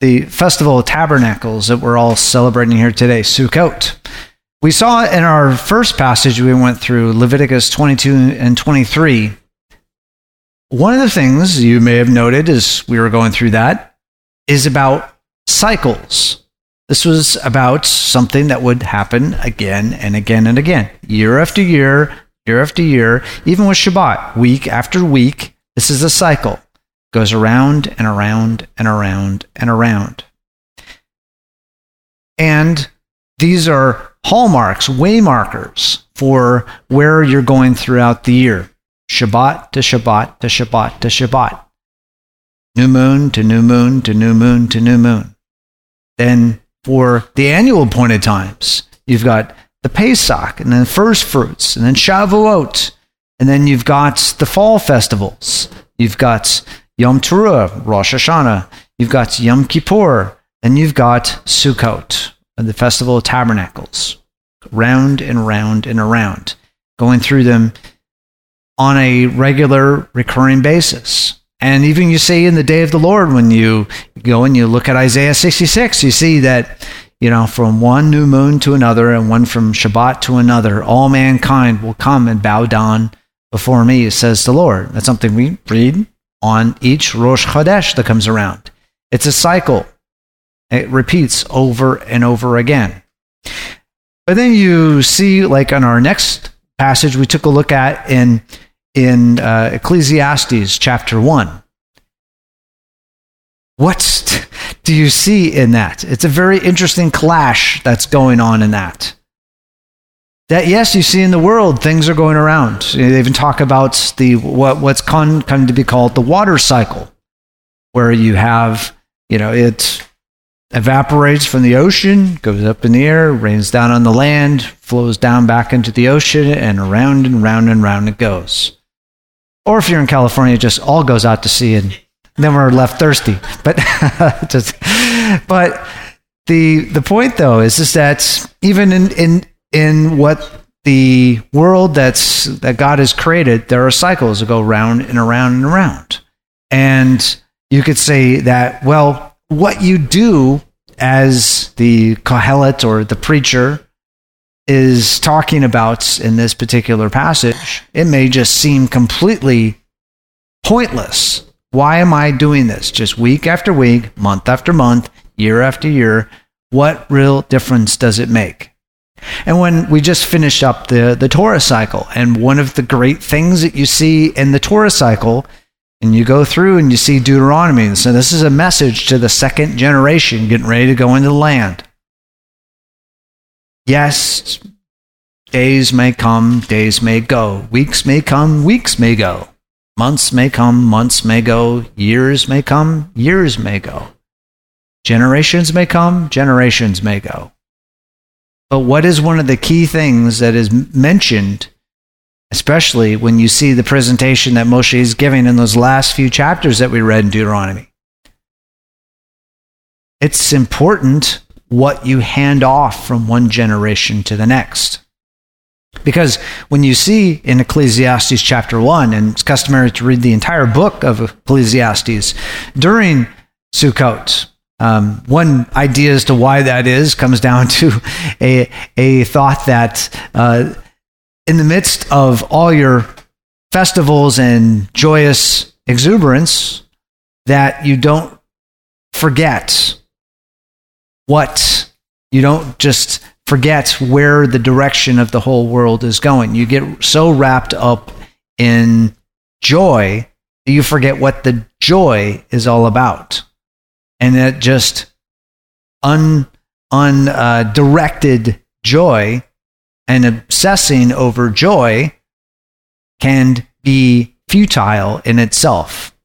The Festival of Tabernacles that we're all celebrating here today, Sukkot. We saw in our first passage we went through, Leviticus 22 and 23. One of the things you may have noted as we were going through that is about cycles. This was about something that would happen again and again and again, year after year, year after year, even with Shabbat, week after week. This is a cycle goes around and around and around and around. And these are hallmarks, waymarkers for where you're going throughout the year. Shabbat to Shabbat to Shabbat to Shabbat. New moon to new moon to new moon to new moon. Then for the annual appointed times, you've got the Pesach and then first fruits and then Shavuot. And then you've got the fall festivals. You've got Yom Teruah, Rosh Hashanah. You've got Yom Kippur, and you've got Sukkot, uh, the Festival of Tabernacles, round and round and around, going through them on a regular, recurring basis. And even you see in the day of the Lord, when you go and you look at Isaiah 66, you see that, you know, from one new moon to another and one from Shabbat to another, all mankind will come and bow down before me, says the Lord. That's something we read on each Rosh Chodesh that comes around. It's a cycle. It repeats over and over again. But then you see, like on our next passage we took a look at in, in uh, Ecclesiastes chapter 1. What do you see in that? It's a very interesting clash that's going on in that that yes, you see in the world things are going around. They even talk about the what what's come to be called the water cycle, where you have you know it evaporates from the ocean, goes up in the air, rains down on the land, flows down back into the ocean, and around and round and round it goes. Or if you're in California, it just all goes out to sea, and then we're left thirsty. But just, but the the point though is is that even in in in what the world that's that God has created, there are cycles that go round and around and around. And you could say that, well, what you do as the Kohelet or the preacher is talking about in this particular passage, it may just seem completely pointless. Why am I doing this? Just week after week, month after month, year after year. What real difference does it make? And when we just finished up the, the Torah cycle, and one of the great things that you see in the Torah cycle, and you go through and you see Deuteronomy, And so this is a message to the second generation getting ready to go into the land. Yes, days may come, days may go, weeks may come, weeks may go, months may come, months may go, years may come, years may go, generations may come, generations may go. But what is one of the key things that is mentioned, especially when you see the presentation that Moshe is giving in those last few chapters that we read in Deuteronomy? It's important what you hand off from one generation to the next. Because when you see in Ecclesiastes chapter 1, and it's customary to read the entire book of Ecclesiastes during Sukkot, um, one idea as to why that is comes down to a, a thought that uh, in the midst of all your festivals and joyous exuberance, that you don't forget what, you don't just forget where the direction of the whole world is going. You get so wrapped up in joy you forget what the joy is all about and that just un undirected uh, joy and obsessing over joy can be futile in itself.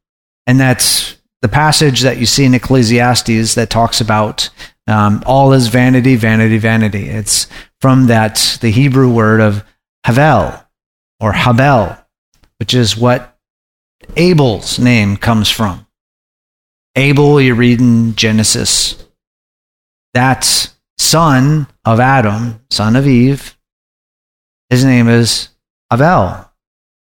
And that's the passage that you see in Ecclesiastes that talks about um, all is vanity, vanity, vanity. It's from that the Hebrew word of havel or habel, which is what Abel's name comes from. Abel, you read in Genesis, that son of Adam, son of Eve, his name is Avel,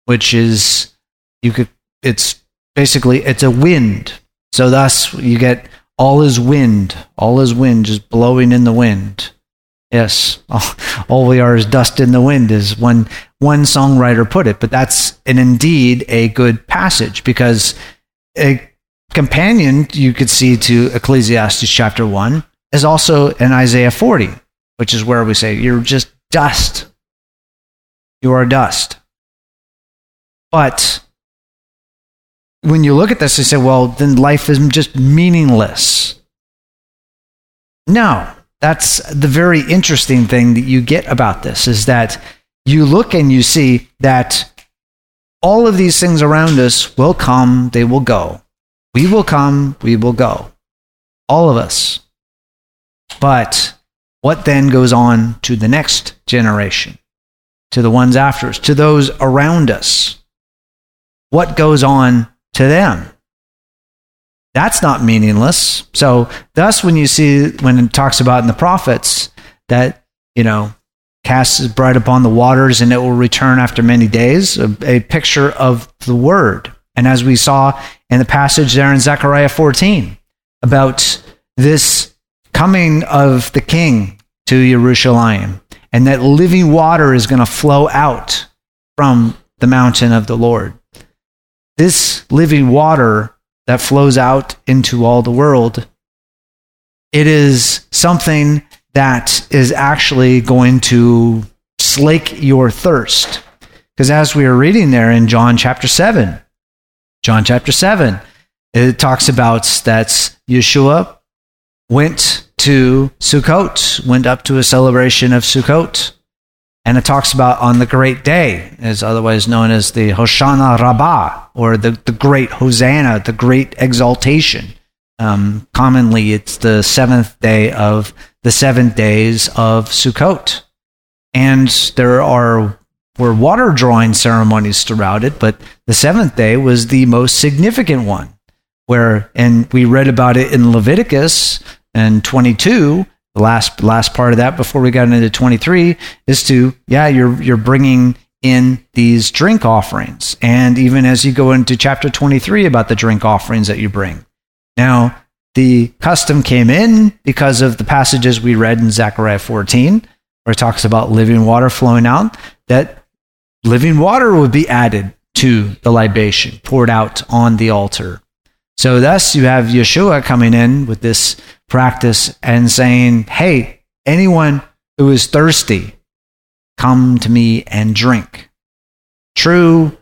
which is you could it's basically it's a wind. So thus you get all is wind, all is wind just blowing in the wind. Yes, all, we are is dust in the wind, is one one songwriter put it. But that's an indeed a good passage because a companion you could see to Ecclesiastes chapter one is also in Isaiah forty, which is where we say you're just dust. You are dust. But when you look at this, you say, well, then life is just meaningless. No, that's the very interesting thing that you get about this is that you look and you see that all of these things around us will come, they will go. We will come, we will go. All of us. But what then goes on to the next generation, to the ones after us, to those around us? What goes on to them. That's not meaningless. So, thus, when you see, when it talks about in the prophets that, you know, casts his bread upon the waters and it will return after many days, a, a picture of the word. And as we saw in the passage there in Zechariah 14 about this coming of the king to Jerusalem and that living water is going to flow out from the mountain of the Lord this living water that flows out into all the world, it is something that is actually going to slake your thirst. Because as we are reading there in John chapter 7, John chapter 7, it talks about that Yeshua went to Sukkot, went up to a celebration of Sukkot. And it talks about on the great day, is otherwise known as the Hoshana Rabbah, or the, the great Hosanna, the great exaltation. Um, commonly, it's the seventh day of the seventh days of Sukkot. And there are were water drawing ceremonies throughout it, but the seventh day was the most significant one. Where, and we read about it in Leviticus and 22, the last last part of that before we got into 23 is to yeah you're you're bringing in these drink offerings and even as you go into chapter 23 about the drink offerings that you bring now the custom came in because of the passages we read in Zechariah 14 where it talks about living water flowing out that living water would be added to the libation poured out on the altar so thus you have Yeshua coming in with this practice and saying, hey, anyone who is thirsty, come to me and drink. True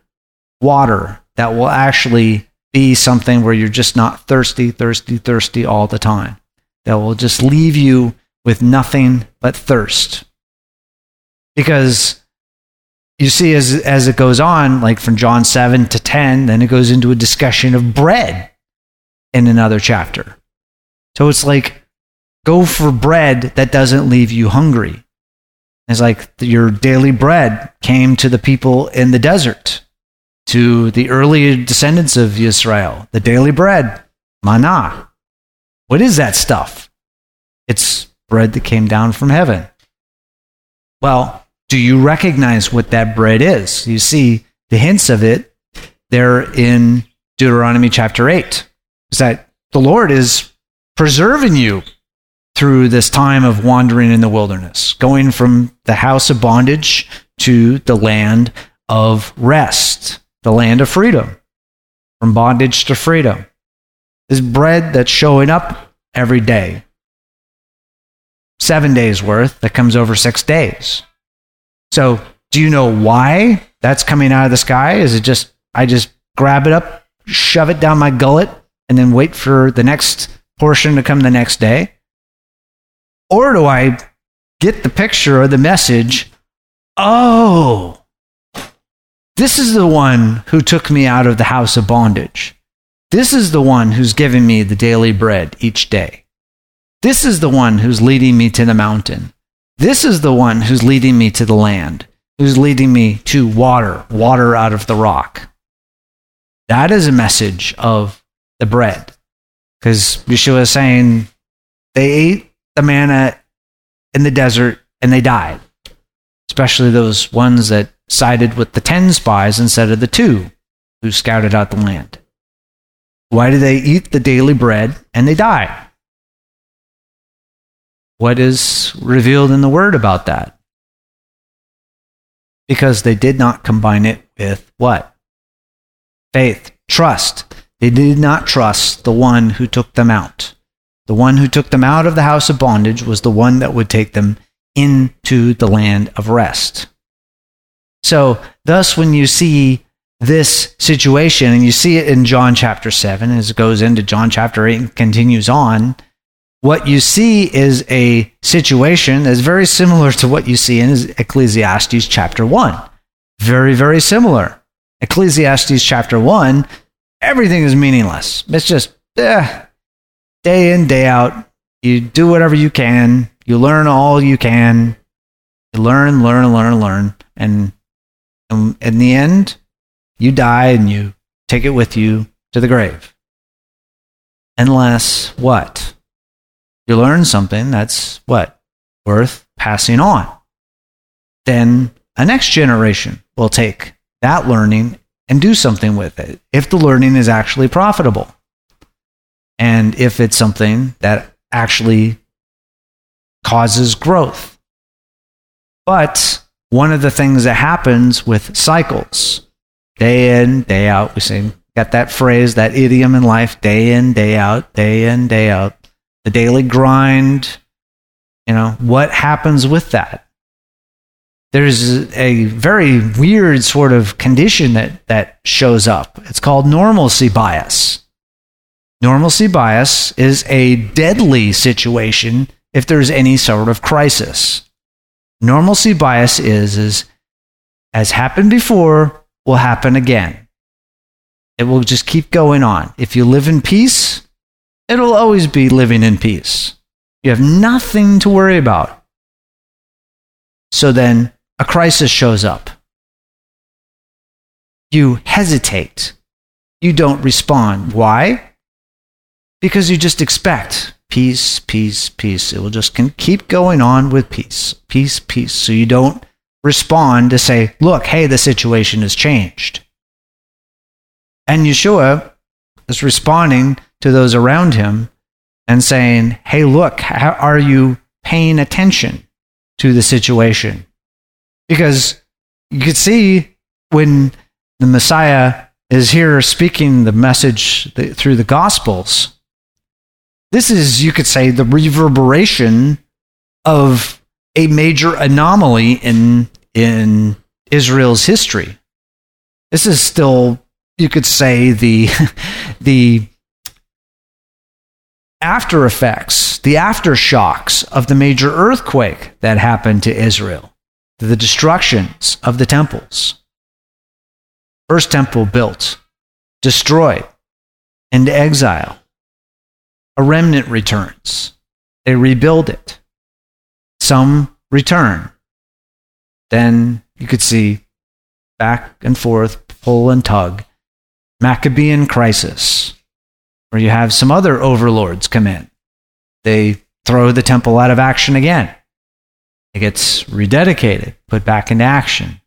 water that will actually be something where you're just not thirsty, thirsty, thirsty all the time. That will just leave you with nothing but thirst. Because you see, as, as it goes on, like from John 7 to 10, then it goes into a discussion of bread in another chapter. So it's like, go for bread that doesn't leave you hungry. It's like your daily bread came to the people in the desert, to the early descendants of Israel. The daily bread, manna. What is that stuff? It's bread that came down from heaven. Well, do you recognize what that bread is? You see the hints of it there in Deuteronomy chapter 8. Is that the Lord is preserving you through this time of wandering in the wilderness, going from the house of bondage to the land of rest, the land of freedom, from bondage to freedom. This bread that's showing up every day, seven days worth, that comes over six days. So, do you know why that's coming out of the sky? Is it just, I just grab it up, shove it down my gullet, and then wait for the next portion to come the next day? Or do I get the picture or the message? Oh, this is the one who took me out of the house of bondage. This is the one who's giving me the daily bread each day. This is the one who's leading me to the mountain. This is the one who's leading me to the land, who's leading me to water, water out of the rock. That is a message of the bread. Because Yeshua is saying they ate the manna in the desert and they died, especially those ones that sided with the 10 spies instead of the two who scouted out the land. Why do they eat the daily bread and they die? What is revealed in the word about that? Because they did not combine it with what? Faith, trust. They did not trust the one who took them out. The one who took them out of the house of bondage was the one that would take them into the land of rest. So, thus, when you see this situation, and you see it in John chapter 7 as it goes into John chapter 8 and continues on, what you see is a situation that's very similar to what you see in Ecclesiastes chapter 1. Very, very similar. Ecclesiastes chapter 1, everything is meaningless. It's just, eh, day in, day out. You do whatever you can. You learn all you can. You learn, learn, learn, learn. And, and in the end, you die and you take it with you to the grave. Unless what? You learn something that's what? Worth passing on. Then a next generation will take that learning and do something with it if the learning is actually profitable and if it's something that actually causes growth. But one of the things that happens with cycles, day in, day out, we say, got that phrase, that idiom in life, day in, day out, day in, day out, the daily grind, you know, what happens with that? There's a very weird sort of condition that, that shows up. It's called normalcy bias. Normalcy bias is a deadly situation if there's any sort of crisis. Normalcy bias is, is as happened before, will happen again. It will just keep going on. If you live in peace, it'll always be living in peace. You have nothing to worry about. So then a crisis shows up. You hesitate. You don't respond. Why? because you just expect peace, peace, peace. It will just keep going on with peace, peace, peace. So you don't respond to say, look, hey, the situation has changed. And Yeshua is responding to those around him and saying, hey, look, how are you paying attention to the situation? Because you could see when the Messiah is here speaking the message through the Gospels this is, you could say, the reverberation of a major anomaly in, in Israel's history. This is still, you could say, the, the after effects, the aftershocks of the major earthquake that happened to Israel, the destructions of the temples. First temple built, destroyed, into exile a remnant returns. They rebuild it. Some return. Then you could see back and forth, pull and tug. Maccabean crisis, where you have some other overlords come in. They throw the temple out of action again. It gets rededicated, put back into action.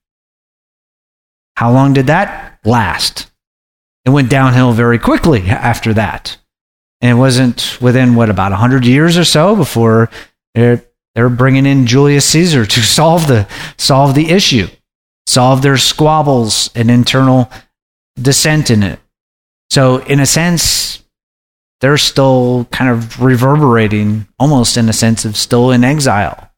How long did that last? It went downhill very quickly after that. And it wasn't within what about hundred years or so before they're they're bringing in Julius Caesar to solve the solve the issue, solve their squabbles and internal dissent in it. So in a sense, they're still kind of reverberating, almost in a sense of still in exile.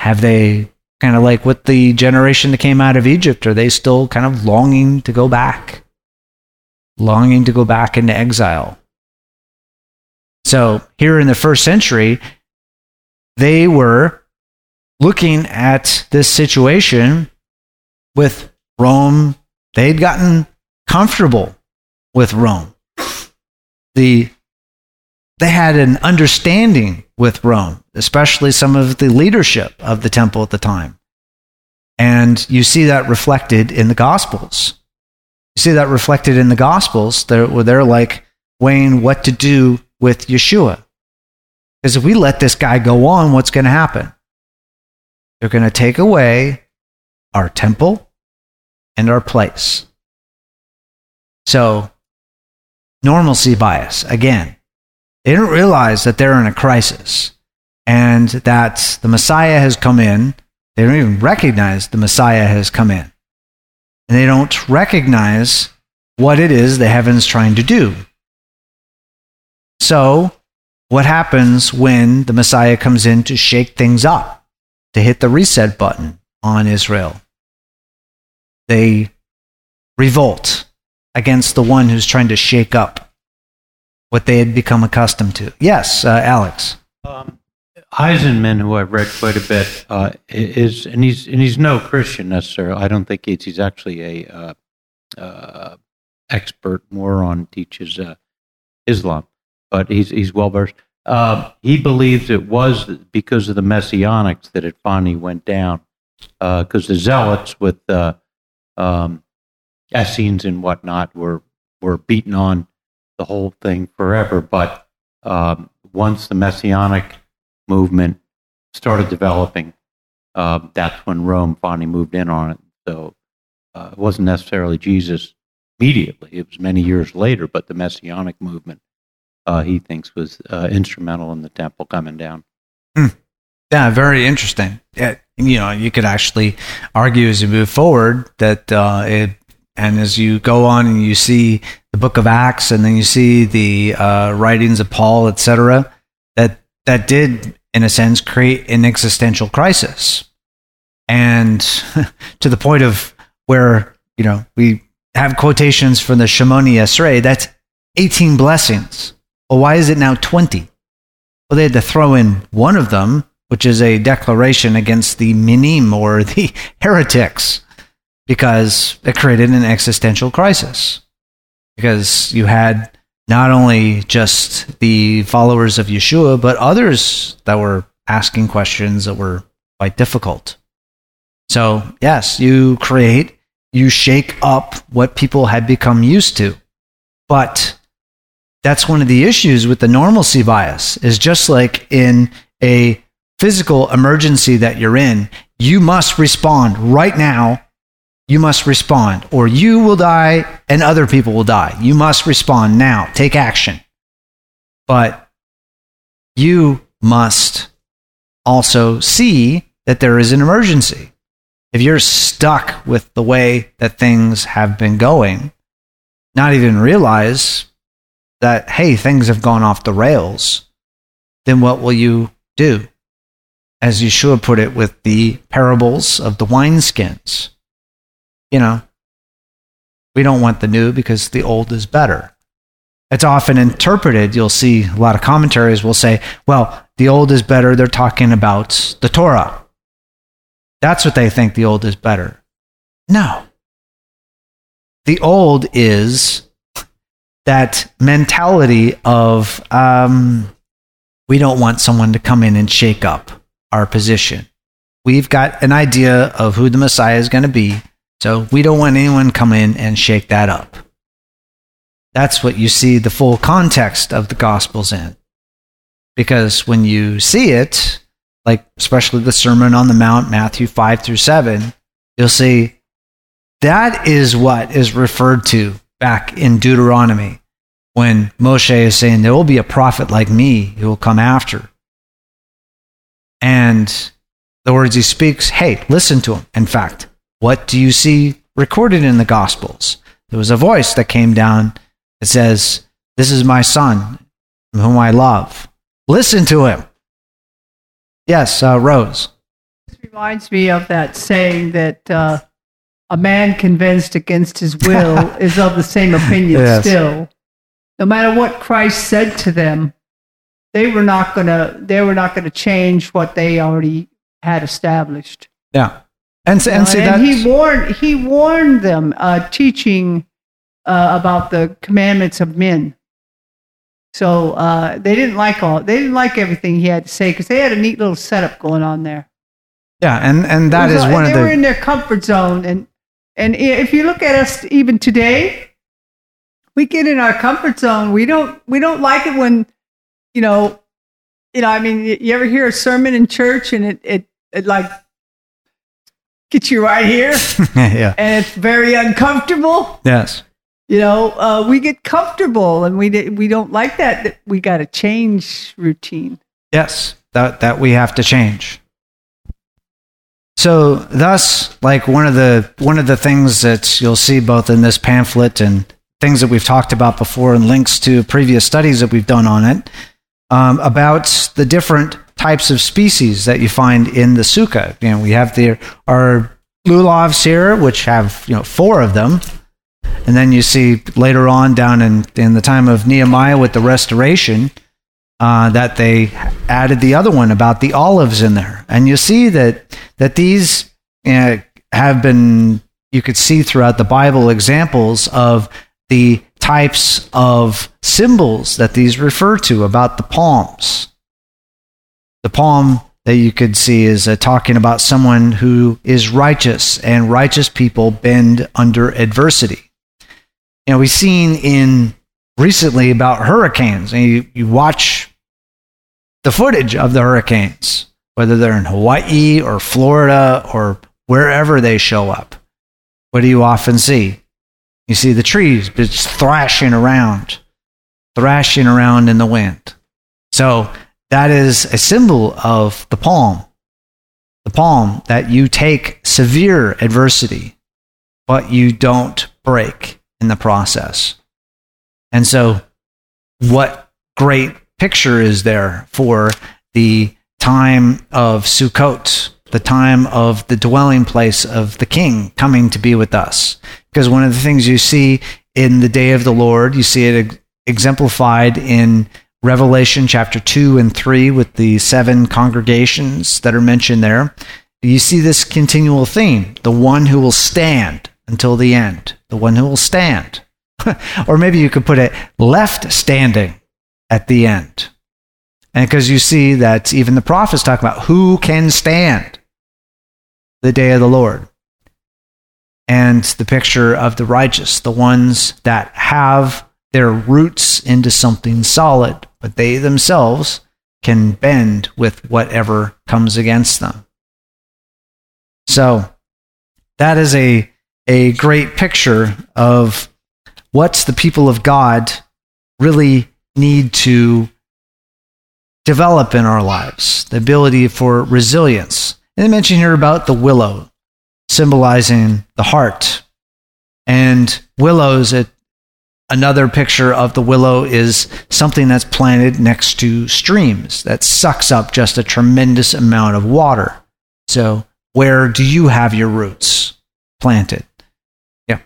Have they kind of like with the generation that came out of Egypt? Are they still kind of longing to go back? longing to go back into exile. So, here in the first century, they were looking at this situation with Rome. They'd gotten comfortable with Rome. The they had an understanding with Rome, especially some of the leadership of the temple at the time. And you see that reflected in the Gospels. You see that reflected in the Gospels, they're, where they're like weighing what to do with Yeshua. Because if we let this guy go on, what's going to happen? They're going to take away our temple and our place. So, normalcy bias, again, they don't realize that they're in a crisis and that the Messiah has come in. They don't even recognize the Messiah has come in. And they don't recognize what it is the heaven's trying to do. So, what happens when the Messiah comes in to shake things up, to hit the reset button on Israel? They revolt against the one who's trying to shake up what they had become accustomed to. Yes, uh, Alex. Um, Eisenman, who I've read quite a bit, uh, is and he's and he's no Christian necessarily. I don't think he's he's actually a uh, uh expert moron teaches uh, Islam but he's he's well versed. Uh, he believes it was because of the messianics that it finally went down, because uh, the zealots with um, Essenes and whatnot were were beaten on the whole thing forever. But um, once the messianic movement started developing, uh, that's when Rome finally moved in on it. So uh, it wasn't necessarily Jesus immediately; it was many years later. But the messianic movement uh, he thinks was uh, instrumental in the temple coming down. Hmm. Yeah, very interesting. You know, you could actually argue as you move forward that uh, it, and as you go on and you see the Book of Acts, and then you see the uh, writings of Paul, etc., that that did, in a sense, create an existential crisis, and to the point of where you know we have quotations from the Shemoni Esrei. That's eighteen blessings well, why is it now 20? Well, they had to throw in one of them, which is a declaration against the minim or the heretics, because it created an existential crisis. Because you had not only just the followers of Yeshua, but others that were asking questions that were quite difficult. So, yes, you create, you shake up what people had become used to. But that's one of the issues with the normalcy bias is just like in a physical emergency that you're in, you must respond right now. You must respond, or you will die and other people will die. You must respond now. Take action. But you must also see that there is an emergency. If you're stuck with the way that things have been going, not even realize that, hey, things have gone off the rails, then what will you do? As Yeshua put it with the parables of the wineskins. You know, we don't want the new because the old is better. It's often interpreted, you'll see a lot of commentaries will say, well, the old is better. They're talking about the Torah. That's what they think the old is better. No. The old is that mentality of um, we don't want someone to come in and shake up our position. We've got an idea of who the Messiah is going to be, so we don't want anyone come in and shake that up. That's what you see the full context of the Gospels in. Because when you see it, like especially the Sermon on the Mount, Matthew 5 through 7, you'll see that is what is referred to back in Deuteronomy when Moshe is saying, There will be a prophet like me who will come after. And the words he speaks, hey, listen to him. In fact, what do you see recorded in the Gospels? There was a voice that came down that says, This is my son, whom I love. Listen to him. Yes, uh, Rose. This reminds me of that saying that uh, a man convinced against his will is of the same opinion yes. still. No matter what Christ said to them, they were not gonna they were not gonna change what they already had established. Yeah, and and, see and he warned he warned them, uh, teaching uh, about the commandments of men. So uh, they didn't like all. They didn't like everything he had to say because they had a neat little setup going on there. Yeah, and and that is So- one of they the were in their comfort zone, and and if you look at us even today, we get in our comfort zone. We don't we don't like it when, you know, you know. I mean, you ever hear a sermon in church and it it, it like gets you right here, yeah and it's very uncomfortable. yes You know, uh, we get comfortable, and we we don't like that. that We got to change routine. yes that that we have to change. So thus, like one of the one of the things that you'll see both in this pamphlet and things that we've talked about before, and links to previous studies that we've done on it um, about the different types of species that you find in the sukkah. You know, we have the our lulavs here, which have you know four of them, and then you see later on down in in the time of Nehemiah with the restoration uh, that they added the other one about the olives in there, and you see that that these uh, have been you could see throughout the Bible examples of the types of symbols that these refer to about the palms. The palm that you could see is uh, talking about someone who is righteous, and righteous people bend under adversity. You know, we've seen in recently about hurricanes, and you, you watch the footage of the hurricanes, whether they're in Hawaii or Florida or wherever they show up. What do you often see? You see the trees just thrashing around, thrashing around in the wind. So that is a symbol of the palm. The palm that you take severe adversity, but you don't break in the process. And so, what great picture is there for the time of Sukkot, the time of the dwelling place of the king coming to be with us? Because one of the things you see in the day of the Lord, you see it exemplified in Revelation chapter 2 and 3 with the seven congregations that are mentioned there. You see this continual theme the one who will stand until the end, the one who will stand. or maybe you could put it left standing at the end. And because you see that even the prophets talk about who can stand the day of the Lord. And the picture of the righteous, the ones that have their roots into something solid, but they themselves can bend with whatever comes against them. So that is a, a great picture of what the people of God really need to develop in our lives the ability for resilience. And they mention here about the willow, symbolizing the heart. And willows, it, another picture of the willow is something that's planted next to streams that sucks up just a tremendous amount of water. So, where do you have your roots planted? Yeah.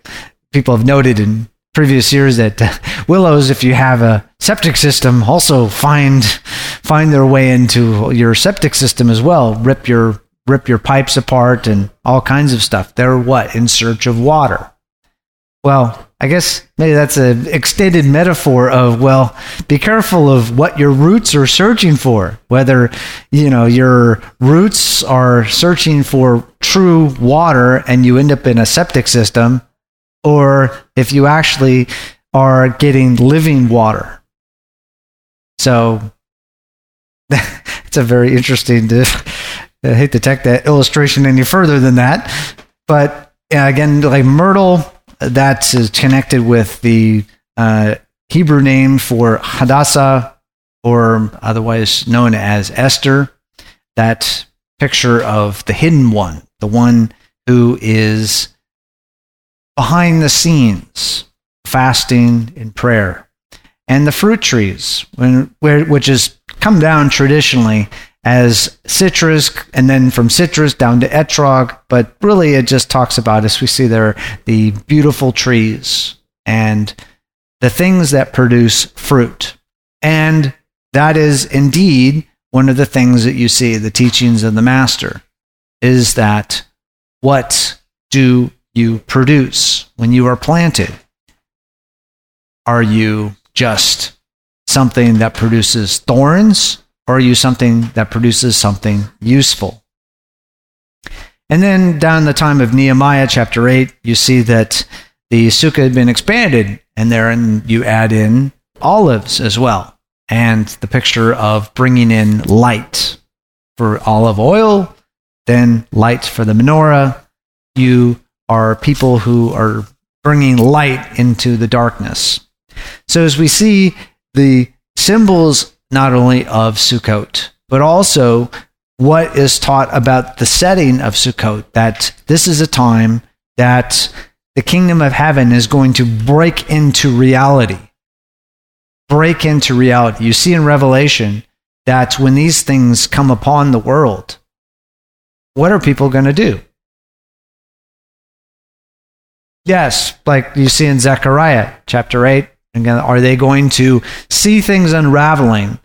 People have noted in previous years that uh, willows, if you have a septic system, also find find their way into your septic system as well. Rip your rip your pipes apart and all kinds of stuff. They're what in search of water. Well, I guess maybe that's an extended metaphor of well, be careful of what your roots are searching for. Whether you know your roots are searching for true water and you end up in a septic system, or if you actually are getting living water. So it's a very interesting. I hate to take that illustration any further than that, but yeah, again, like myrtle, that is connected with the uh, Hebrew name for Hadassah, or otherwise known as Esther. That picture of the hidden one, the one who is behind the scenes, fasting in prayer, and the fruit trees, when, where, which has come down traditionally as citrus, and then from citrus down to etrog, but really it just talks about, as we see there, the beautiful trees and the things that produce fruit. And that is indeed one of the things that you see, the teachings of the Master, is that what do you produce when you are planted? Are you just something that produces thorns, or are you something that produces something useful? And then down the time of Nehemiah chapter 8, you see that the sukkah had been expanded, and therein you add in olives as well, and the picture of bringing in light for olive oil, then light for the menorah. You are people who are bringing light into the darkness. So as we see the symbols not only of Sukkot, but also what is taught about the setting of Sukkot, that this is a time that the kingdom of heaven is going to break into reality. Break into reality. You see in Revelation that when these things come upon the world, what are people going to do? Yes, like you see in Zechariah chapter 8. Again, are they going to see things unraveling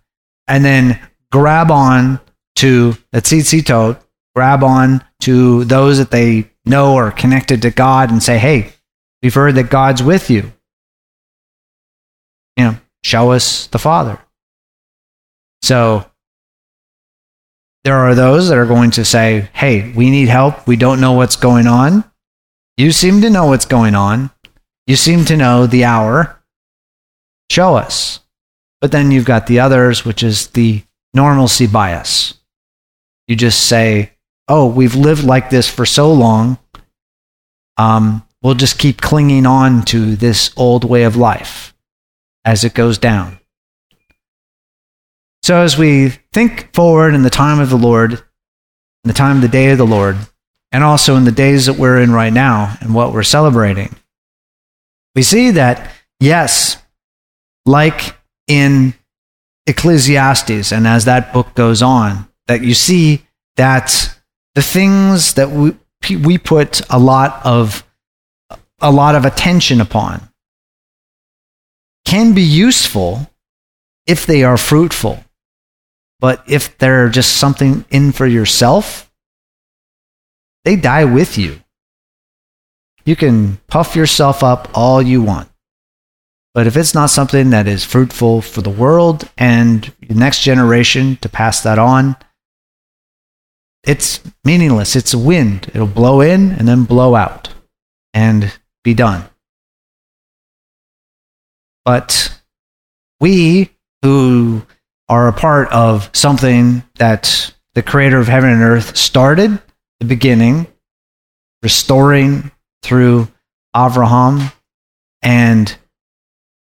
and then grab on to the grab on to those that they know are connected to God and say, hey, we've heard that God's with you. You know, show us the Father. So there are those that are going to say, hey, we need help. We don't know what's going on. You seem to know what's going on. You seem to know the hour. Show us. But then you've got the others, which is the normalcy bias. You just say, oh, we've lived like this for so long. Um, we'll just keep clinging on to this old way of life as it goes down. So, as we think forward in the time of the Lord, in the time of the day of the Lord, and also in the days that we're in right now and what we're celebrating, we see that, yes, like in Ecclesiastes, and as that book goes on, that you see that the things that we, we put a lot of a lot of attention upon can be useful if they are fruitful. But if they're just something in for yourself, they die with you. You can puff yourself up all you want. But if it's not something that is fruitful for the world and the next generation to pass that on, it's meaningless. It's a wind. It'll blow in and then blow out and be done. But we who are a part of something that the creator of heaven and earth started, the beginning, restoring through Avraham and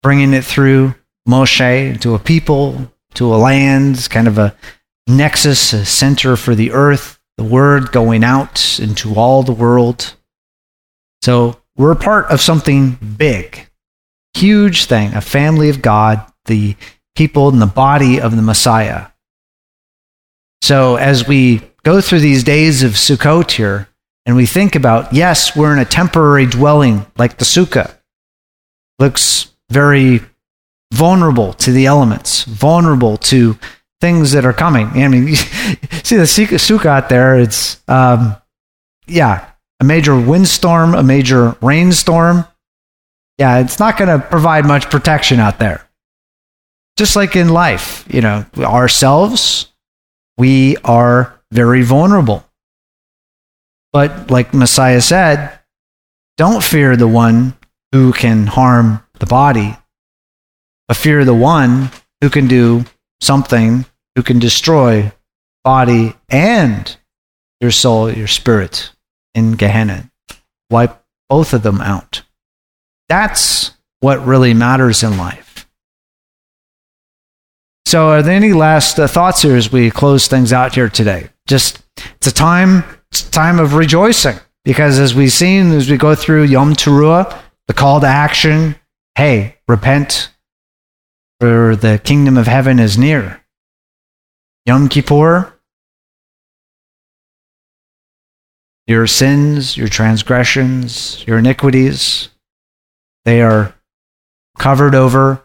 bringing it through Moshe to a people, to a land, kind of a nexus, a center for the earth, the word going out into all the world. So we're part of something big, huge thing, a family of God, the people and the body of the Messiah. So as we go through these days of Sukkot here, and we think about, yes, we're in a temporary dwelling like the Sukkah. Looks very vulnerable to the elements, vulnerable to things that are coming. I mean, see the sukkah out there. It's um, yeah, a major windstorm, a major rainstorm. Yeah, it's not going to provide much protection out there. Just like in life, you know, ourselves, we are very vulnerable. But like Messiah said, don't fear the one who can harm the body, but fear the one who can do something who can destroy body and your soul, your spirit in Gehenna. Wipe both of them out. That's what really matters in life. So, are there any last uh, thoughts here as we close things out here today? Just it's a time, it's a time of rejoicing because as we've seen as we go through Yom Teruah, the call to action, hey, repent, for the kingdom of heaven is near. Yom Kippur, your sins, your transgressions, your iniquities, they are covered over,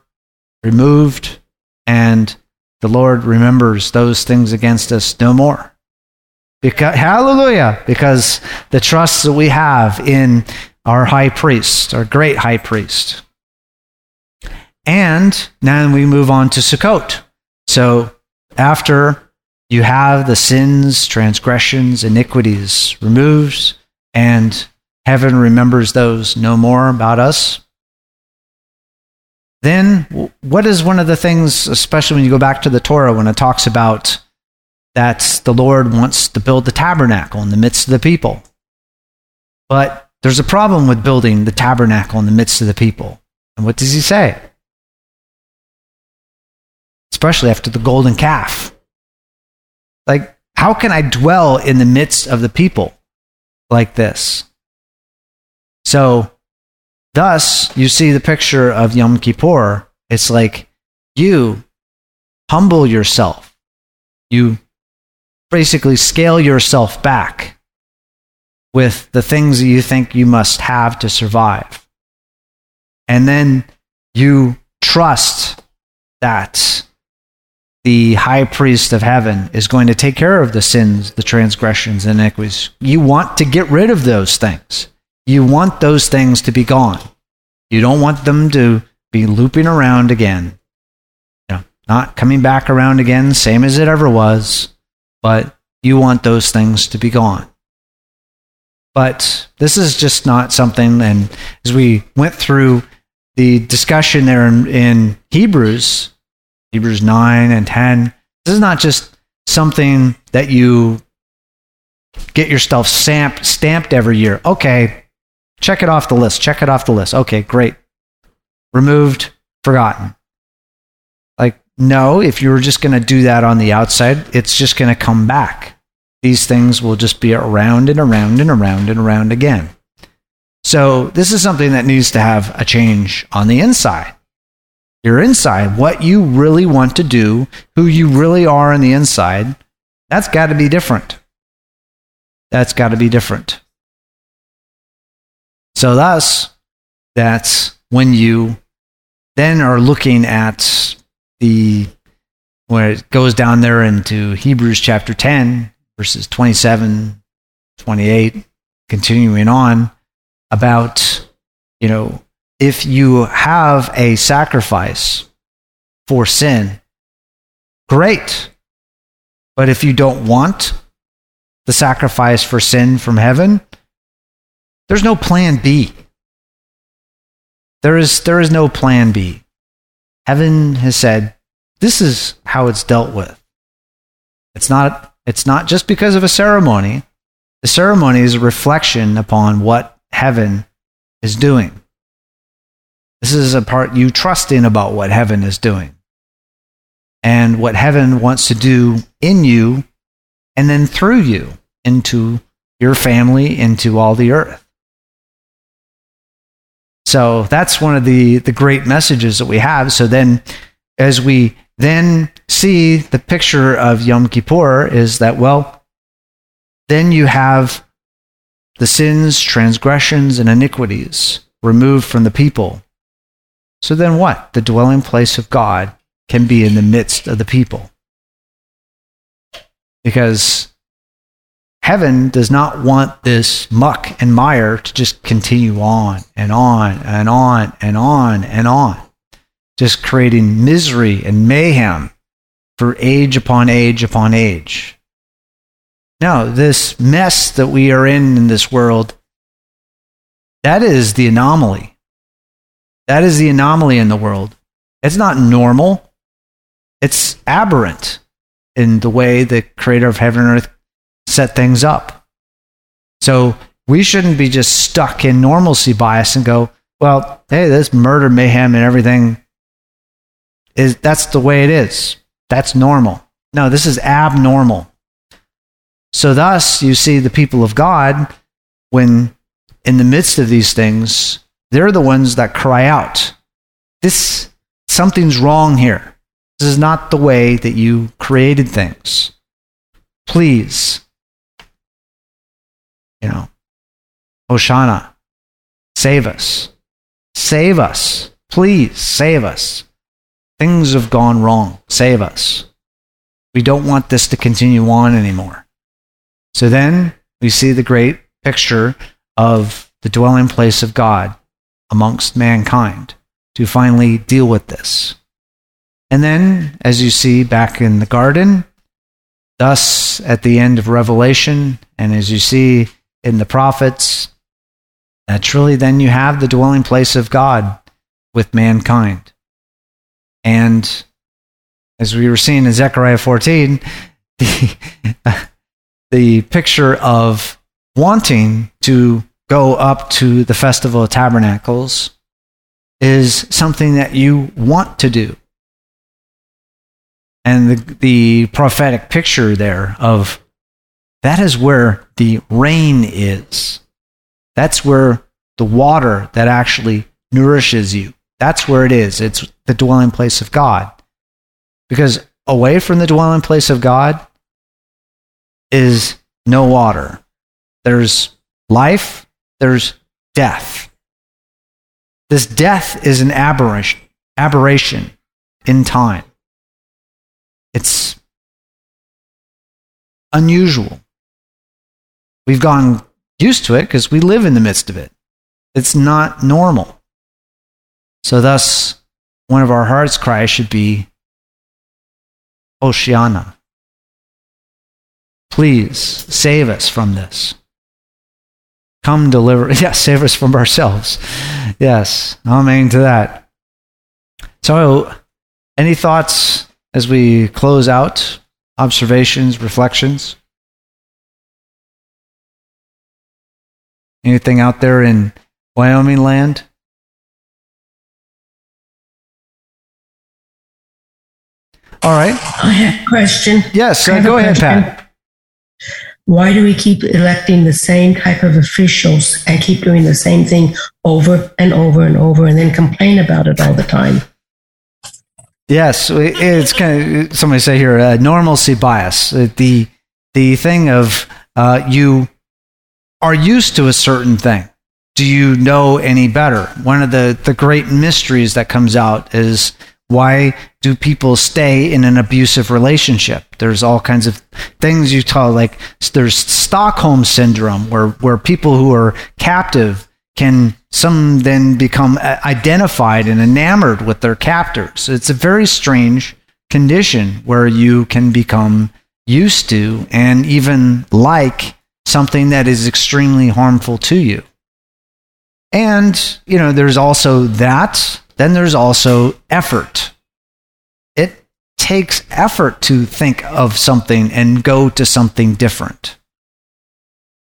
removed, and the Lord remembers those things against us no more. Because, hallelujah, because the trust that we have in our high priest, our great high priest. And then we move on to Sukkot. So after you have the sins, transgressions, iniquities removed, and heaven remembers those no more about us. Then, what is one of the things, especially when you go back to the Torah, when it talks about that the Lord wants to build the tabernacle in the midst of the people? But there's a problem with building the tabernacle in the midst of the people. And what does he say? Especially after the golden calf. Like, how can I dwell in the midst of the people like this? So, thus, you see the picture of Yom Kippur. It's like you humble yourself. You basically scale yourself back with the things that you think you must have to survive. And then you trust that the high priest of heaven is going to take care of the sins, the transgressions, and iniquities. You want to get rid of those things. You want those things to be gone. You don't want them to be looping around again. You know, not coming back around again, same as it ever was, but you want those things to be gone. But this is just not something, and as we went through the discussion there in, in Hebrews, Hebrews 9 and 10. This is not just something that you get yourself stamped, stamped every year. Okay, check it off the list. Check it off the list. Okay, great. Removed, forgotten. Like, no, if you were just going to do that on the outside, it's just going to come back. These things will just be around and around and around and around again. So, this is something that needs to have a change on the inside your inside, what you really want to do, who you really are on the inside, that's got to be different. That's got to be different. So, thus, that's when you then are looking at the where it goes down there into Hebrews chapter 10, verses 27, 28, continuing on about, you know, if you have a sacrifice for sin, great. But if you don't want the sacrifice for sin from heaven, there's no plan B. There is, there is no plan B. Heaven has said, this is how it's dealt with. It's not, it's not just because of a ceremony. The ceremony is a reflection upon what heaven is doing. This is a part you trust in about what heaven is doing and what heaven wants to do in you and then through you into your family, into all the earth. So that's one of the, the great messages that we have. So then, as we then see the picture of Yom Kippur, is that, well, then you have the sins, transgressions, and iniquities removed from the people. So then what? The dwelling place of God can be in the midst of the people. Because heaven does not want this muck and mire to just continue on and on and on and on and on, just creating misery and mayhem for age upon age upon age. Now, this mess that we are in in this world, that is the anomaly. That is the anomaly in the world. It's not normal, it's aberrant in the way the creator of heaven and earth set things up. So we shouldn't be just stuck in normalcy bias and go, well, hey, this murder, mayhem, and everything is that's the way it is. That's normal. No, this is abnormal. So, thus, you see the people of God, when in the midst of these things, they're the ones that cry out, This, something's wrong here. This is not the way that you created things. Please, you know, Hoshana, save us. Save us. Please save us. Things have gone wrong. Save us. We don't want this to continue on anymore. So then we see the great picture of the dwelling place of God amongst mankind. to finally deal with this. And then, as you see back in the garden, thus at the end of Revelation, and as you see in the prophets, naturally then you have the dwelling place of God with mankind. And as we were seeing in Zechariah 14, the, the picture of wanting to go up to the Festival of Tabernacles is something that you want to do. And the, the prophetic picture there of that is where the rain is. That's where the water that actually nourishes you. That's where it is. It's the dwelling place of God. Because away from the dwelling place of God is no water. There's life, there's death. This death is an aberration, aberration in time. It's unusual. We've gotten used to it because we live in the midst of it. It's not normal. So, thus, one of our heart's cries should be oh, Hoshana. Please save us from this. Come deliver. Yes, save us from ourselves. Yes, amen to that. So, any thoughts as we close out? Observations, reflections? Anything out there in Wyoming land? All right. I have a question. Yes, uh, go ahead, Pat. Why do we keep electing the same type of officials and keep doing the same thing over and over and over and then complain about it all the time? Yes, it's kind of somebody say here uh, normalcy bias. Uh, the the thing of uh, you are used to a certain thing. Do you know any better? One of the the great mysteries that comes out is why do people stay in an abusive relationship? There's all kinds of things you tell, like there's Stockholm syndrome, where where people who are captive can some then become uh, identified and enamored with their captors. It's a very strange condition where you can become used to and even like something that is extremely harmful to you. And, you know, there's also that. Then there's also effort. It takes effort to think of something and go to something different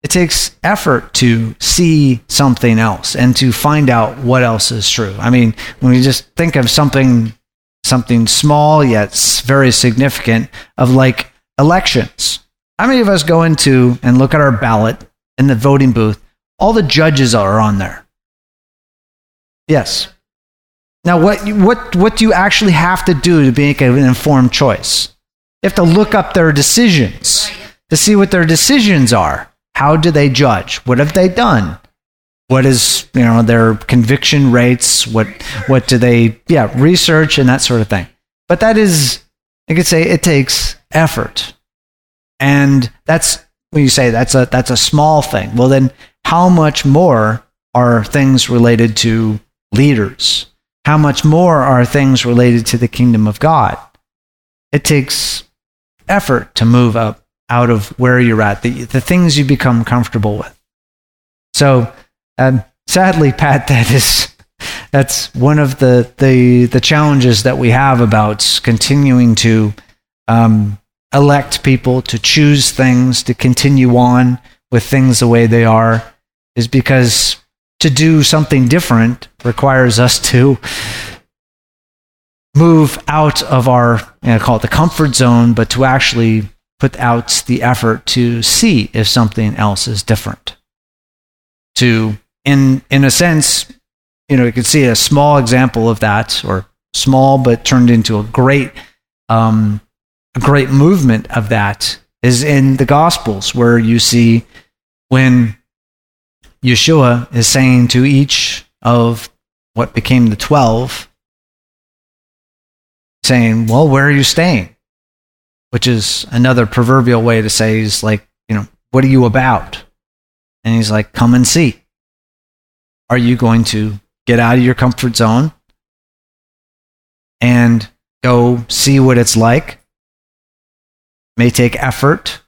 it takes effort to see something else and to find out what else is true. I mean, when we just think of something something small yet very significant of like elections. How many of us go into and look at our ballot in the voting booth? All the judges are on there. Yes. Now, what, what, what do you actually have to do to make an informed choice? You have to look up their decisions to see what their decisions are. How do they judge? What have they done? What is you know their conviction rates? What what do they yeah research and that sort of thing? But that is I could say it takes effort, and that's when you say that's a that's a small thing. Well, then how much more are things related to leaders? How much more are things related to the kingdom of God? It takes effort to move up out of where you're at, the, the things you become comfortable with. So, um, sadly, Pat, that is that's one of the, the the challenges that we have about continuing to um, elect people to choose things to continue on with things the way they are is because to do something different requires us to move out of our you know, call it the comfort zone, but to actually put out the effort to see if something else is different. To, in, in a sense, you know, you can see a small example of that, or small but turned into a great, um, a great movement of that is in the Gospels, where you see when Yeshua is saying to each of what became the 12, saying, Well, where are you staying? which is another proverbial way to say he's like, you know, what are you about? And he's like, come and see. Are you going to get out of your comfort zone and go see what it's like. May take effort,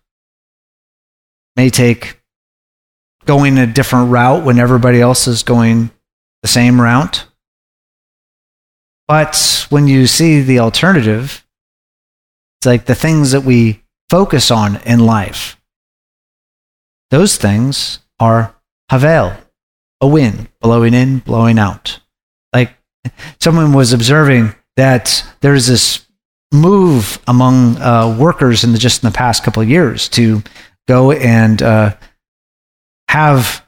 may take going a different route when everybody else is going the same route. But when you see the alternative, it's like the things that we focus on in life. Those things are havel, a wind blowing in, blowing out. Like someone was observing that there's this move among uh, workers in the, just in the past couple of years to go and uh, have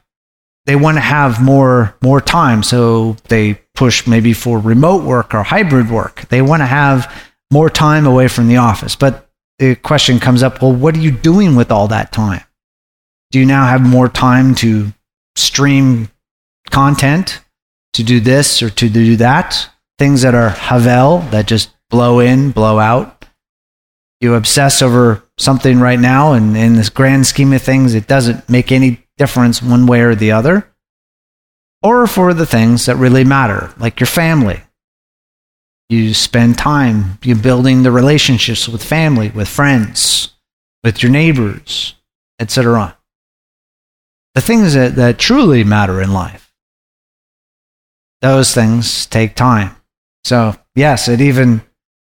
they want to have more more time. So they push maybe for remote work or hybrid work. They want to have more time away from the office. But the question comes up well what are you doing with all that time? Do you now have more time to stream content to do this or to do that? Things that are havel that just blow in, blow out. You obsess over something right now, and in this grand scheme of things, it doesn't make any difference one way or the other. Or for the things that really matter, like your family. You spend time you building the relationships with family, with friends, with your neighbors, etc. The things that, that truly matter in life. Those things take time. So, yes, it even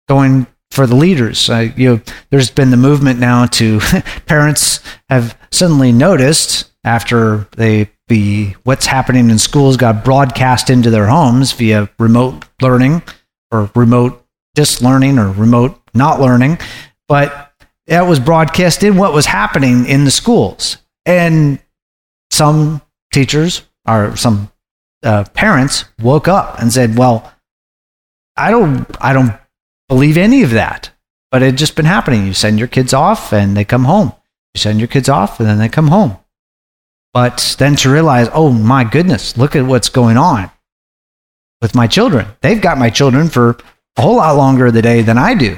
going for the leaders. Uh, you know, there's been the movement now to parents have suddenly noticed after they the what's happening in schools got broadcast into their homes via remote learning or remote dislearning or remote not learning, but that was broadcast in what was happening in the schools. And some teachers or some uh, parents woke up and said, "Well, I don't, I don't believe any of that. But it just been happening. You send your kids off and they come home. You send your kids off and then they come home. But then to realize, oh my goodness, look at what's going on with my children. They've got my children for a whole lot longer of the day than I do.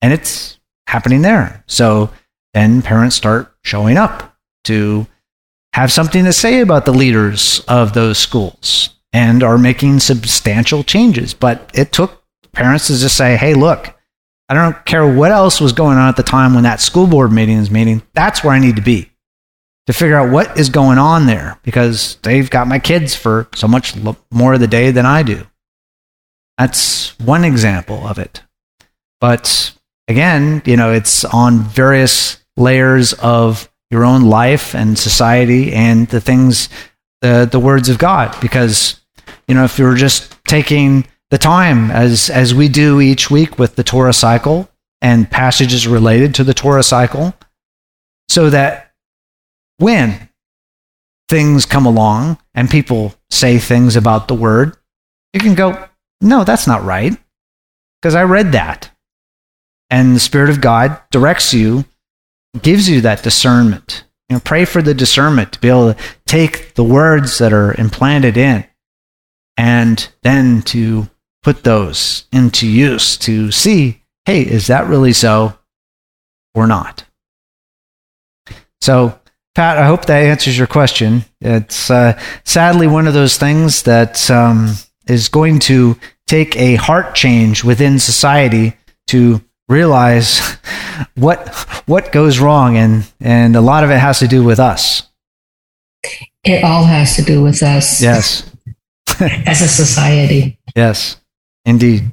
And it's happening there. So then parents start showing up to have something to say about the leaders of those schools and are making substantial changes. But it took parents to just say, hey, look, I don't care what else was going on at the time when that school board meeting is meeting. That's where I need to be to figure out what is going on there because they've got my kids for so much more of the day than I do. That's one example of it. But again, you know, it's on various layers of your own life and society and the things, the, the words of God. Because, you know, if you're just taking the time as as we do each week with the Torah cycle and passages related to the Torah cycle so that when things come along and people say things about the word you can go no that's not right. Because I read that. And the spirit of God directs you gives you that discernment. You know pray for the discernment to be able to take the words that are implanted in and then to put those into use to see hey, is that really so or not? So, Pat, I hope that answers your question. It's uh, sadly one of those things that um, is going to take a heart change within society to realize what what goes wrong, and and a lot of it has to do with us. It all has to do with us. Yes. As a society. Yes. Indeed.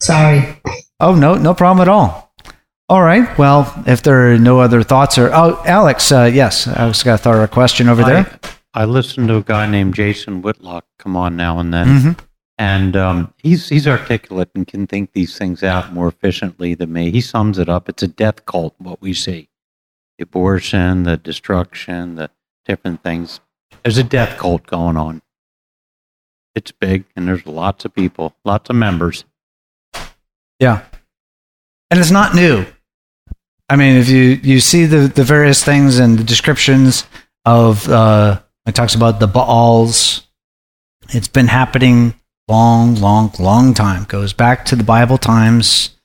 Sorry. Oh, no, no problem at all. All right. Well, if there are no other thoughts or, oh, Alex, uh, yes, I was going to throw a question over there. I, I listen to a guy named Jason Whitlock come on now and then. Mm-hmm. And um, he's he's articulate and can think these things out more efficiently than me. He sums it up. It's a death cult, what we see. The abortion, the destruction, the different things. There's a death cult going on. It's big, and there's lots of people, lots of members. Yeah, and it's not new. I mean, if you you see the the various things and the descriptions of uh, it talks about the Baals. It's been happening long, long, long time. Goes back to the Bible times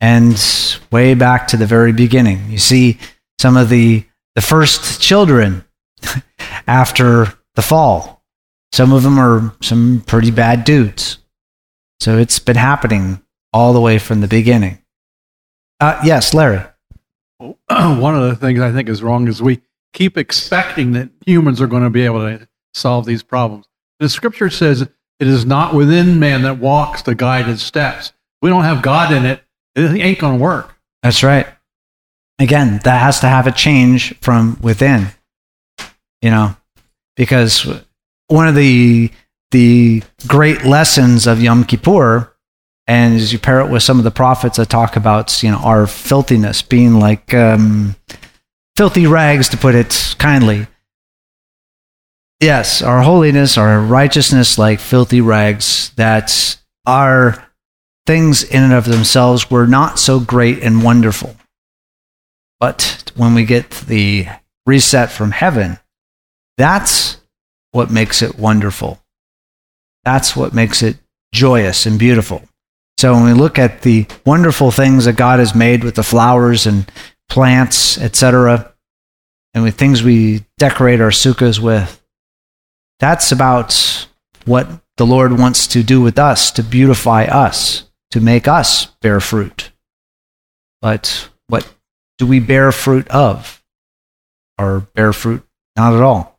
and way back to the very beginning. You see some of the the first children after the fall Some of them are some pretty bad dudes. So it's been happening all the way from the beginning. Uh, yes, Larry. One of the things I think is wrong is we keep expecting that humans are going to be able to solve these problems. The scripture says it is not within man that walks the guided steps. We don't have God in it, it ain't going to work. That's right. Again, that has to have a change from within. You know, because one of the the great lessons of Yom Kippur, and as you pair it with some of the prophets that talk about, you know, our filthiness being like um, filthy rags, to put it kindly. Yes, our holiness, our righteousness, like filthy rags, that are things in and of themselves were not so great and wonderful. But when we get the reset from heaven, that's what makes it wonderful. That's what makes it joyous and beautiful. So when we look at the wonderful things that God has made with the flowers and plants, etc., and with things we decorate our sukkahs with, that's about what the Lord wants to do with us to beautify us, to make us bear fruit. But what do we bear fruit of? Or bear fruit not at all?